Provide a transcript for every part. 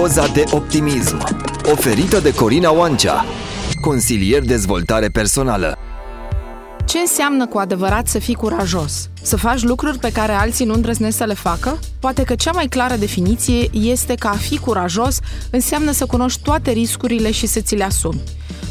Doza de optimism Oferită de Corina Oancea Consilier dezvoltare personală Ce înseamnă cu adevărat să fii curajos? Să faci lucruri pe care alții nu îndrăznesc să le facă? Poate că cea mai clară definiție este că a fi curajos înseamnă să cunoști toate riscurile și să ți le asumi.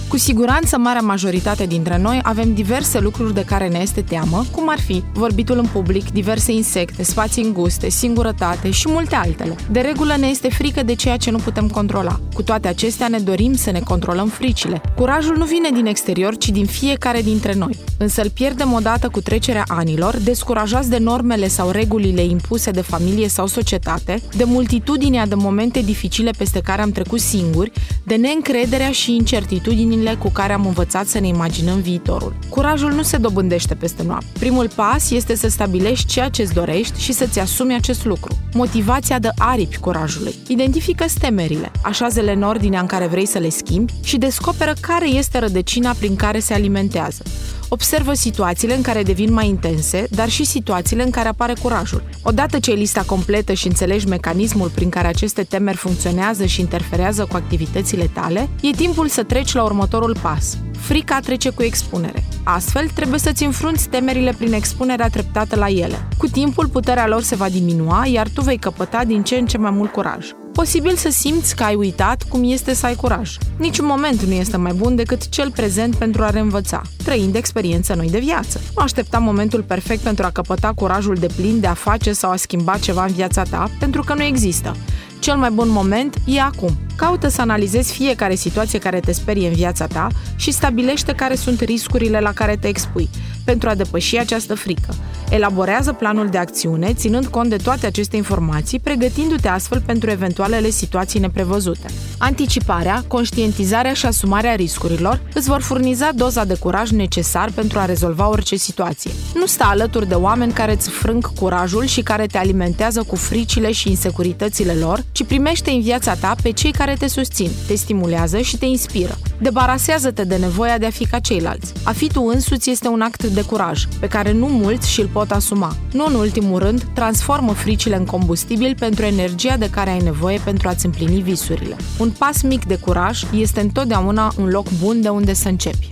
Cu siguranță, marea majoritate dintre noi avem diverse lucruri de care ne este teamă, cum ar fi vorbitul în public, diverse insecte, spații înguste, singurătate și multe altele. De regulă ne este frică de ceea ce nu putem controla. Cu toate acestea ne dorim să ne controlăm fricile. Curajul nu vine din exterior, ci din fiecare dintre noi. Însă îl pierdem odată cu trecerea anilor, descurajați de normele sau regulile impuse de familie sau societate, de multitudinea de momente dificile peste care am trecut singuri, de neîncrederea și incertitudinile chestiunile cu care am învățat să ne imaginăm viitorul. Curajul nu se dobândește peste noapte. Primul pas este să stabilești ceea ce îți dorești și să-ți asumi acest lucru. Motivația dă aripi curajului. Identifică temerile, așează-le în ordinea în care vrei să le schimbi și descoperă care este rădăcina prin care se alimentează. Observă situațiile în care devin mai intense, dar și situațiile în care apare curajul. Odată ce ai lista completă și înțelegi mecanismul prin care aceste temeri funcționează și interferează cu activitățile tale, e timpul să treci la următorul pas. Frica trece cu expunere. Astfel, trebuie să-ți înfrunți temerile prin expunerea treptată la ele. Cu timpul, puterea lor se va diminua, iar tu vei căpăta din ce în ce mai mult curaj. Posibil să simți că ai uitat cum este să ai curaj. Niciun moment nu este mai bun decât cel prezent pentru a reînvăța, trăind experiență noi de viață. Nu aștepta momentul perfect pentru a căpăta curajul de plin de a face sau a schimba ceva în viața ta, pentru că nu există. Cel mai bun moment e acum. Caută să analizezi fiecare situație care te sperie în viața ta și stabilește care sunt riscurile la care te expui pentru a depăși această frică. Elaborează planul de acțiune, ținând cont de toate aceste informații, pregătindu-te astfel pentru eventualele situații neprevăzute. Anticiparea, conștientizarea și asumarea riscurilor îți vor furniza doza de curaj necesar pentru a rezolva orice situație. Nu sta alături de oameni care îți frâng curajul și care te alimentează cu fricile și insecuritățile lor, ci primește în viața ta pe cei care te susțin, te stimulează și te inspiră. Debarasează-te de nevoia de a fi ca ceilalți. A fi tu însuți este un act de curaj, pe care nu mulți și-l pot asuma. Nu în ultimul rând, transformă fricile în combustibil pentru energia de care ai nevoie pentru a-ți împlini visurile. Un pas mic de curaj este întotdeauna un loc bun de unde să începi.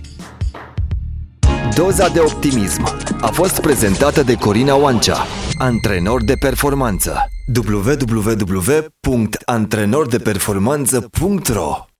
Doza de optimism a fost prezentată de Corina Oancea, antrenor de performanță. www.antrenordeperformanță.ro